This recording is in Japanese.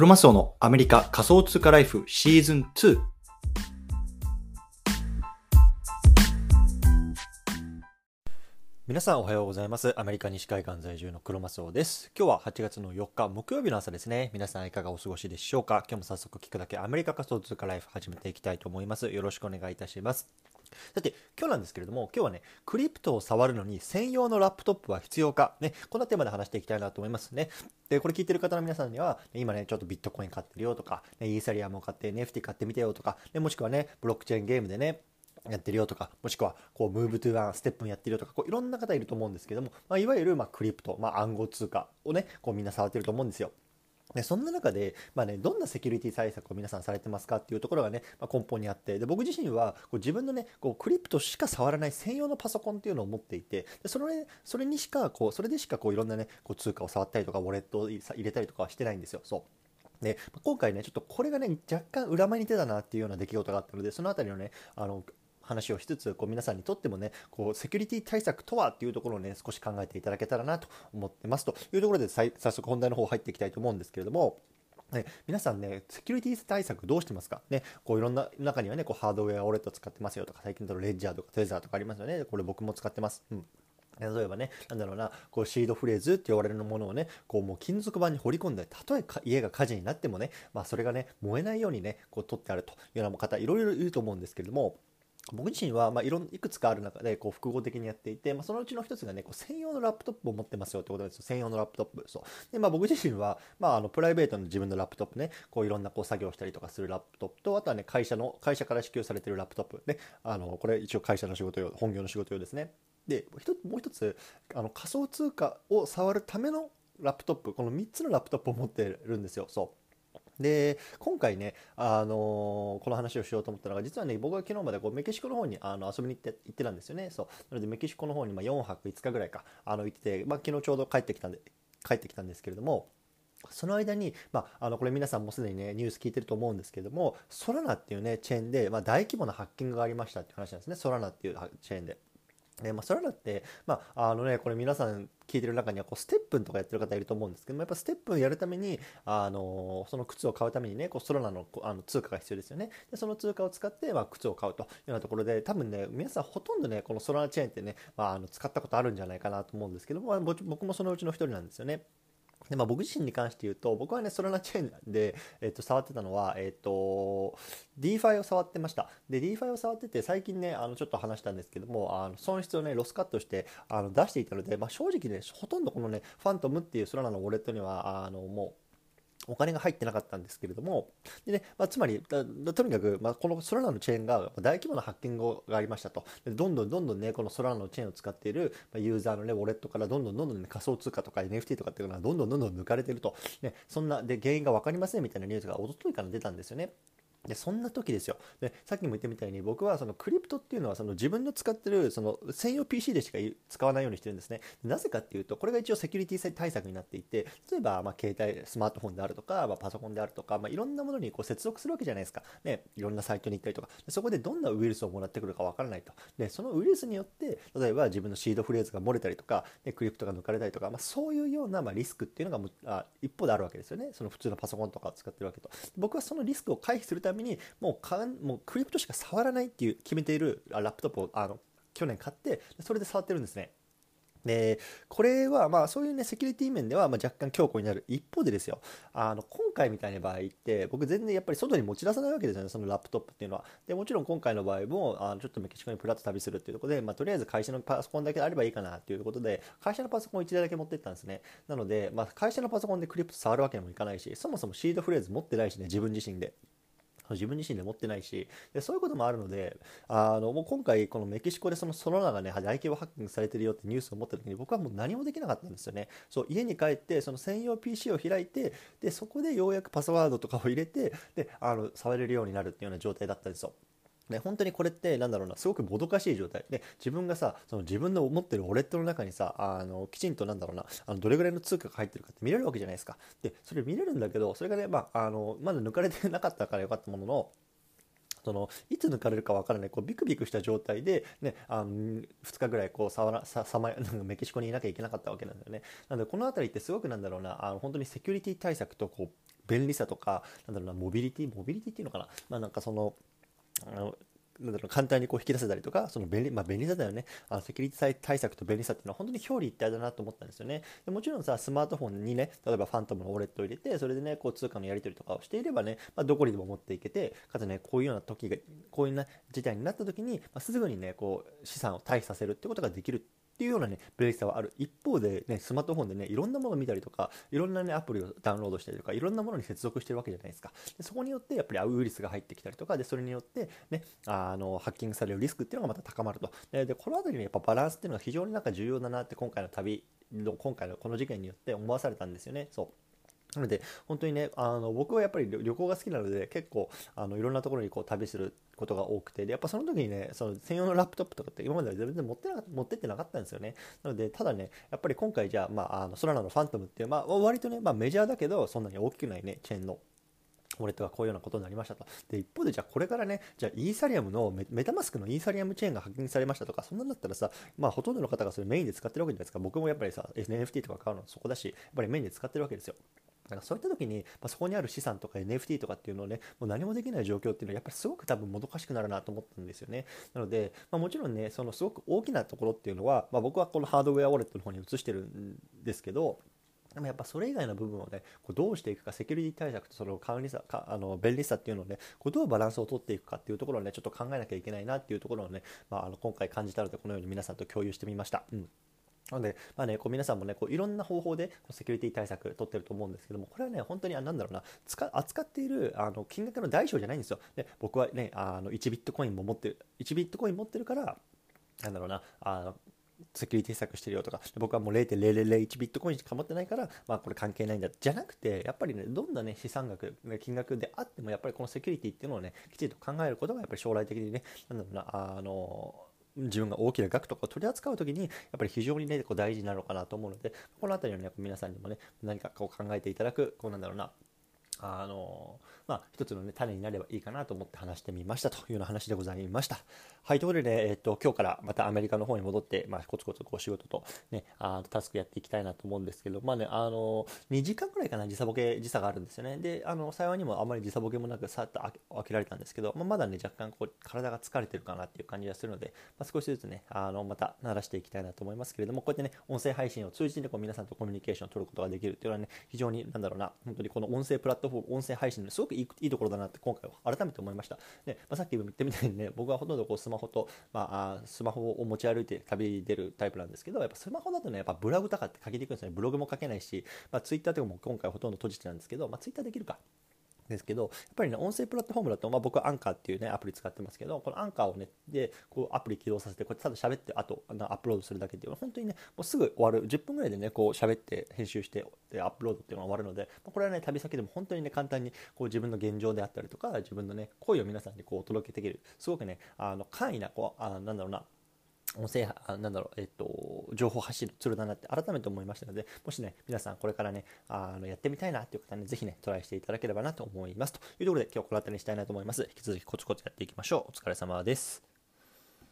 クロマスオのアメリカ仮想通貨ライフシーズン2。皆さんおはようございます。アメリカ西海岸在住のクロマスオです。今日は8月の4日木曜日の朝ですね。皆さんいかがお過ごしでしょうか？今日も早速聞くだけアメリカ仮想通貨ライフ始めていきたいと思います。よろしくお願いいたします。さて、今日なんですけれども、今日はね、クリプトを触るのに専用のラップトップは必要か、ね、こんなテーマで話していきたいなと思いますね。で、これ聞いてる方の皆さんには、今ね、ちょっとビットコイン買ってるよとか、ね、イーサリアムを買って NFT 買ってみてよとか、ね、もしくはね、ブロックチェーンゲームでね、やってるよとか、もしくは、こう、 Move to Earn、 STEPN やってるよとか、こう、いろんな方いると思うんですけども、まあ、いわゆる、まあ、クリプト、まあ、暗号通貨をね、こう、みんな触ってると思うんですよ。でそんな中で、まあね、どんなセキュリティ対策を皆さんされてますかっていうところがね、まあ、根本にあってで僕自身はこう自分のねこうクリプトしか触らない専用のパソコンっていうのを持っていてでそれそれにしかこうそれでしかこういろんなねこう通貨を触ったりとかウォレットを入れたりとかはしてないんですよ。そう。で今回ねちょっとこれがね若干裏前に出たなっていうような出来事があったのでその辺りのねあの話をしつつこう皆さんにとってもねこうセキュリティ対策とはっていうところをね少し考えていただけたらなと思ってますというところで早速本題の方入っていきたいと思うんですけれどもね、皆さんね、セキュリティ対策どうしてますか？ね、こういろんな中にはね、こうハードウェアウォレット使ってますよとか、最近だとレッジャーとかテザーとかありますよね。これ僕も使ってます。うん。例えばね、なんだろうな、こうシードフレーズって言われるものをね、こうもう金属板に掘り込んで、たとえ家が火事になってもね、まあそれがね、燃えないようにね、こう取ってあるというような方、いろいろいると思うんですけれども、僕自身は、まあ、いろんいくつかある中でこう複合的にやっていて、まあ、そのうちの一つがねこう専用のラップトップを持ってますよってことです専用のラップトップ。そう。で、まあ、僕自身は、まあ、あのプライベートの自分のラップトップねこういろんなこう作業したりとかするラップトップとあとはね会社の会社から支給されてるラップトップね。あのこれ一応会社の仕事用本業の仕事用ですね。でもう一つあの仮想通貨を触るためのラップトップこの3つのラップトップを持ってるんですよ。そう。で今回ね、あのー、この話をしようと思ったのが実はね僕は昨日までこうメキシコの方にあの遊びに行って行ってたんですよね。そう。なのでメキシコの方にま4泊5日ぐらいかあの行ってて、まあ、昨日ちょうど帰ってきたんで帰ってきたんですけれどもその間に、まあ、あのこれ皆さんもすでにねニュース聞いてると思うんですけどもソラナっていうねチェーンで、まあ、大規模なハッキングがありましたっていう話なんですね。ソラナっていうチェーンで。でまあ、それだって、まあ、あのね、これ皆さん聞いてる中にはこうステップンとかやってる方いると思うんですけどもやっぱステップンやるためにあのその靴を買うためにねこうソロナのあの通貨が必要ですよねでその通貨を使って、まあ、靴を買うというようなところで多分ね皆さんほとんどねこのソロナチェーンってね、まあ、あの使ったことあるんじゃないかなと思うんですけども、僕もそのうちの1人なんですよね。でまあ、僕自身に関して言うと僕はねソラナチェーンで、えー、と触ってたのは、えーと、DeFi を触ってました。で DeFi を触ってて最近ねあのちょっと話したんですけどもあの損失をねロスカットしてあの出していたので、まあ、正直ねほとんどこのねファントムっていうソラナのウォレットにはあのもうお金が入ってなかったんですけれども、でねまあ、つまりとにかく、まあ、このソラナのチェーンが大規模なハッキングがありましたと、どんどんどんどんね、このソラナのチェーンを使っているユーザーのね、ウォレットからどんどんどんどん、ね、仮想通貨とか NFT とかっていうのはどんどんどんどん抜かれてると、ね、そんなで原因が分かりませんみたいなニュースが一昨日から出たんですよね。でそんな時ですよ。でさっきも言ったみたいに僕はそのクリプトっていうのはその自分の使ってるその専用 PC でしか使わないようにしてるんですね。なぜかっていうとこれが一応セキュリティ対策になっていて例えばま携帯スマートフォンであるとか、まあ、パソコンであるとか、まあ、いろんなものにこう接続するわけじゃないですか、ね、いろんなサイトに行ったりとか。そこでどんなウイルスをもらってくるかわからないと。でそのウイルスによって例えば自分のシードフレーズが漏れたりとか、ね、クリプトが抜かれたりとか、まあ、そういうようなまリスクっていうのがあ一方であるわけですよね。その普通のパソコンとかを使ってるわけと。僕はそのリスクを回避するためにもうかんもうクリプトしか触らないっていう決めているラップトップをあの去年買ってそれで触ってるんですね。でこれはまあそういうねセキュリティ面ではま若干強固になる。一方でですよあの今回みたいな場合って僕全然やっぱり外に持ち出さないわけですよねそのラップトップっていうのは。でもちろん今回の場合もあのちょっとメキシコにプラッと旅するっていうところで、まあ、とりあえず会社のパソコンだけあればいいかなっていうことで会社のパソコン1台だけ持ってったんですね。なので、まあ、会社のパソコンでクリプト触るわけにもいかないしそもそもシードフレーズ持ってないしね自分自身で。自分自身で持ってないしでそういうこともあるのであのもう今回このメキシコでそのソロナがね大規模ハッキングされてるよってニュースを持った時に僕はもう何もできなかったんですよね。そう家に帰ってその専用 PC を開いてでそこでようやくパスワードとかを入れてであの触れるようになるっていうような状態だったんですよ。ね、本当にこれってなんだろうなすごくもどかしい状態。で自分がさその自分の持ってるウォレットの中にさあのきちんとなんだろうなあのどれぐらいの通貨が入ってるかって見れるわけじゃないですか。でそれ見れるんだけどそれがね、まあ、あのまだ抜かれてなかったからよかったもののそのいつ抜かれるかわからないこうビクビクした状態で、ね、あの2日ぐらいこうさわらささまなんかメキシコにいなきゃいけなかったわけなんだよね。なのでこの辺りってすごくなんだろうなあの本当にセキュリティ対策とこう便利さとかなんだろうなモビリティモビリティっていうのかな,、まあ、なんかそのあのなんだろう簡単にこう引き出せたりとか、その便利、まあ、便利さだよね。あのセキュリティ対策と便利さっていうのは本当に表裏一体だなと思ったんですよね。でもちろんさ、スマートフォンにね、例えばファントムのウォレットを入れて、それでね、こう通貨のやり取りとかをしていればね、まあ、どこにでも持っていけて、かつね、こういうような時が、こういうな事態になった時に、まあ、すぐにね、こう資産を退避させるってことができるっていうようなね、便利さはある。一方でね、スマートフォンでね、いろんなものを見たりとか、いろんなね、アプリをダウンロードしたりとか、いろんなものに接続してるわけじゃないですか。でそこによって、やっぱりウイルスが入ってきたりとか、で、それによって、ね、あの、ハッキングされるリスクっていうのがまた高まると。で、でこの辺りのやっぱバランスっていうのが非常になんか重要だなって今回の旅の、今回のこの事件によって思わされたんですよね。そう。なので、本当にね、あの僕はやっぱり旅行が好きなので、結構あのいろんなところにこう旅することが多くて、でやっぱその時にね、その専用のラップトップとかって今までは全然持ってな持ってってなかったんですよね。なので、ただね、やっぱり今回じゃあ、まあ、あのソラナのファントムっていう、まあ、割とね、まあ、メジャーだけど、そんなに大きくないね、チェーンのウォレットがこういうようなことになりましたと。で、一方でじゃあこれからね、じゃあイーサリアムのメタマスクのイーサリアムチェーンが発見されましたとか、そんなんだったらさ、まあほとんどの方がそれメインで使ってるわけじゃないですか。僕もやっぱりさ、NFT とか買うのそこだし、やっぱりメインで使ってるわけですよ。だかそういった時に、まあ、そこにある資産とか NFT とかっていうのをね、もう何もできない状況っていうのはやっぱりすごく多分もどかしくなるなと思ったんですよね。なので、まあ、もちろんね、そのすごく大きなところっていうのは、まあ、僕はこのハードウェアウォレットの方に移してるんですけど、でもやっぱそれ以外の部分をね、こうどうしていくか、セキュリティ対策とその管理さ、かあの便利さっていうのをね、こうどうバランスを取っていくかっていうところをね、ちょっと考えなきゃいけないなっていうところをね、まあ、あの今回感じたので、このように皆さんと共有してみました。うんなので、まあね、こう皆さんもね、こういろんな方法でセキュリティ対策取ってると思うんですけども、これはね、本当に、なんだろうな、扱っているあの金額の大小じゃないんですよ。で、僕はね、あの1ビットコインも持ってる、1ビットコイン持ってるから、なんだろうな、あのセキュリティ策してるよとか、僕はもう0.0001ビットコインしか持ってないから、まあこれ関係ないんだ。じゃなくて、やっぱりね、どんなね、資産額、金額であっても、やっぱりこのセキュリティっていうのをね、きちんと考えることが、やっぱり将来的にね、なんだろうな、あの、自分が大きな額とかを取り扱う時にやっぱり非常にねこう大事なのかなと思うのでこの辺りはね皆さんにもね何かこう考えていただくこうなんだろうなあのまあ、一つの、ね、種になればいいかなと思って話してみましたというような話でございました。はい、ということで、ね、えっと、今日からまたアメリカの方に戻って、まあ、コツコツこう仕事と、ね、あタスクやっていきたいなと思うんですけど、まあね、あの、2時間ぐらいかな、時差ボケ、時差があるんですよね。で、あの、幸いにもあまり時差ボケもなく、さっと開けられたんですけど、まあ、まだね、若干こう、体が疲れてるかなっていう感じがするので、まあ、少しずつね、あの、また慣らしていきたいなと思いますけれども、こうやってね、音声配信を通じて、こう皆さんとコミュニケーションを取ることができるっていうのはね、非常に、なんだろうな、本当にこの音声プラットフォーム、音声配信のすごくいいいいところだなって今回は改めて思いました。でまあ、さっき言ってみたいにね、僕はほとんどこうスマホと、まあ、スマホを持ち歩いて旅に出るタイプなんですけど、やっぱスマホだとね、やっぱブログとかって書きにくいんですね。ブログも書けないし、まあ、ツイッターとかも今回ほとんど閉じてたんですけど、まあ、ツイッターできるか。ですけど、やっぱりね、音声プラットフォームだと、まあ、僕はアンカーっていうね、アプリ使ってますけど、このアンカーをね、で、こうアプリ起動させて、こうやってただ喋って、あと、アップロードするだけっていうのは、本当にね、もうすぐ終わる、10分ぐらいでね、こう喋って、編集して、でアップロードっていうのが終わるので、まあ、これはね、旅先でも本当にね、簡単にこう自分の現状であったりとか、自分のね、声を皆さんにこうお届けできる、すごくね、あの、簡易な、こう、あなんだろうな、音声、なんだろう、えっと、情報発信のツールだなって改めて思いましたので、もしね、皆さんこれからね、あのやってみたいなっていう方ね、ぜひね、トライしていただければなと思います。というところで、今日この辺りにしたいなと思います。引き続きコツコツやっていきましょう。お疲れ様です。